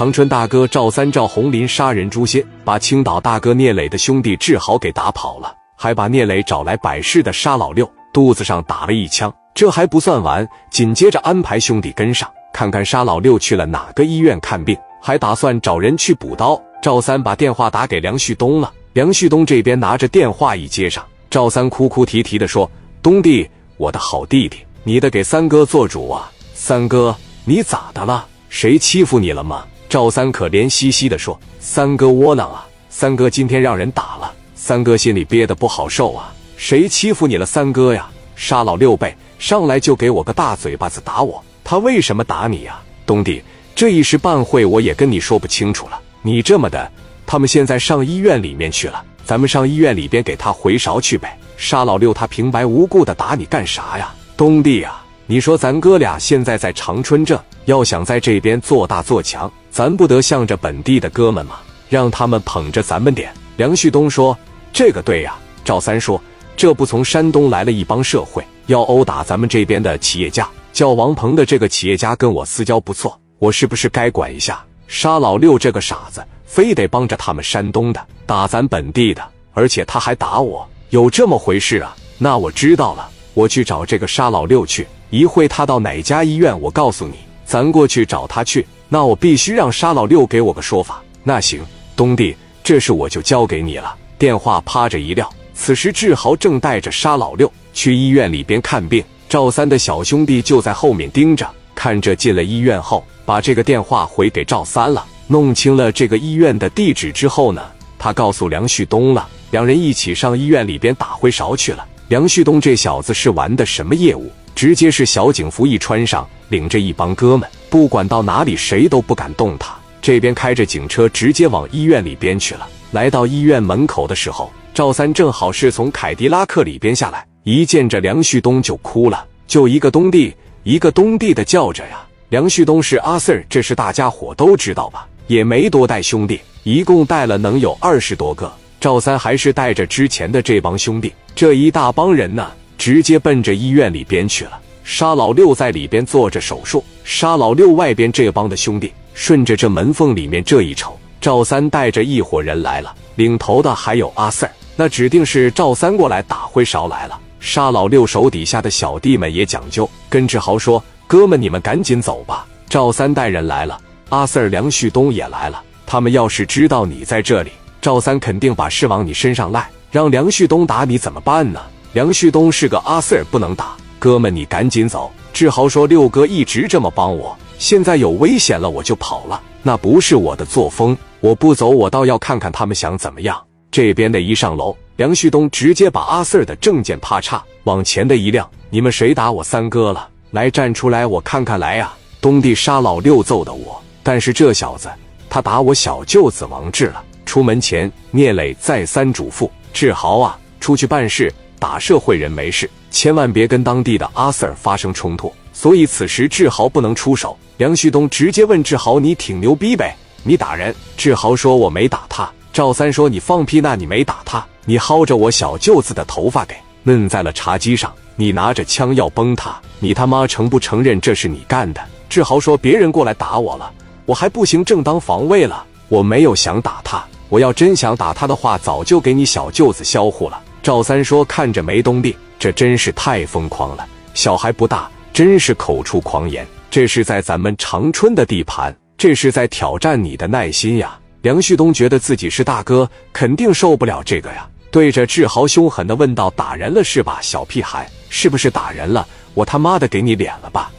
长春大哥赵三赵红林杀人诛心，把青岛大哥聂磊的兄弟志豪给打跑了，还把聂磊找来摆事的沙老六肚子上打了一枪。这还不算完，紧接着安排兄弟跟上，看看沙老六去了哪个医院看病，还打算找人去补刀。赵三把电话打给梁旭东了，梁旭东这边拿着电话一接上，赵三哭哭啼啼的说：“东弟，我的好弟弟，你得给三哥做主啊！三哥，你咋的了？谁欺负你了吗？”赵三可怜兮兮的说：“三哥窝囊啊！三哥今天让人打了，三哥心里憋得不好受啊！谁欺负你了，三哥呀？”沙老六辈上来就给我个大嘴巴子打我，他为什么打你呀？东弟，这一时半会我也跟你说不清楚了。你这么的，他们现在上医院里面去了，咱们上医院里边给他回勺去呗。沙老六他平白无故的打你干啥呀？东弟啊，你说咱哥俩现在在长春镇，要想在这边做大做强。咱不得向着本地的哥们吗？让他们捧着咱们点。梁旭东说：“这个对呀。”赵三说：“这不从山东来了一帮社会，要殴打咱们这边的企业家。叫王鹏的这个企业家跟我私交不错，我是不是该管一下？”沙老六这个傻子，非得帮着他们山东的打咱本地的，而且他还打我，有这么回事啊？那我知道了，我去找这个沙老六去。一会他到哪家医院，我告诉你，咱过去找他去。那我必须让沙老六给我个说法。那行，东弟，这事我就交给你了。电话趴着一撂。此时志豪正带着沙老六去医院里边看病，赵三的小兄弟就在后面盯着。看着进了医院后，把这个电话回给赵三了。弄清了这个医院的地址之后呢，他告诉梁旭东了。两人一起上医院里边打灰勺去了。梁旭东这小子是玩的什么业务？直接是小警服一穿上，领着一帮哥们。不管到哪里，谁都不敢动他。这边开着警车，直接往医院里边去了。来到医院门口的时候，赵三正好是从凯迪拉克里边下来，一见着梁旭东就哭了，就一个东弟，一个东弟的叫着呀。梁旭东是阿 Sir，这是大家伙都知道吧？也没多带兄弟，一共带了能有二十多个。赵三还是带着之前的这帮兄弟，这一大帮人呢，直接奔着医院里边去了。沙老六在里边做着手术，沙老六外边这帮的兄弟顺着这门缝里面这一瞅，赵三带着一伙人来了，领头的还有阿 Sir，那指定是赵三过来打灰勺来了。沙老六手底下的小弟们也讲究，跟志豪说：“哥们，你们赶紧走吧，赵三带人来了。”阿 Sir 梁旭东也来了，他们要是知道你在这里，赵三肯定把事往你身上赖，让梁旭东打你怎么办呢？梁旭东是个阿 Sir，不能打。哥们，你赶紧走！志豪说：“六哥一直这么帮我，现在有危险了我就跑了，那不是我的作风。我不走，我倒要看看他们想怎么样。”这边的一上楼，梁旭东直接把阿 Sir 的证件啪嚓往前的一亮：“你们谁打我三哥了？来站出来，我看看来呀！”东弟杀老六揍的我，但是这小子他打我小舅子王志了。出门前，聂磊再三嘱咐志豪啊，出去办事。打社会人没事，千万别跟当地的阿 Sir 发生冲突。所以此时志豪不能出手。梁旭东直接问志豪：“你挺牛逼呗？你打人？”志豪说：“我没打他。”赵三说：“你放屁！那你没打他？你薅着我小舅子的头发给摁在了茶几上，你拿着枪要崩他，你他妈承不承认这是你干的？”志豪说：“别人过来打我了，我还不行正当防卫了。我没有想打他，我要真想打他的话，早就给你小舅子销户了。”赵三说：“看着没动力，这真是太疯狂了。小孩不大，真是口出狂言。这是在咱们长春的地盘，这是在挑战你的耐心呀。”梁旭东觉得自己是大哥，肯定受不了这个呀，对着志豪凶狠的问道：“打人了是吧，小屁孩？是不是打人了？我他妈的给你脸了吧？”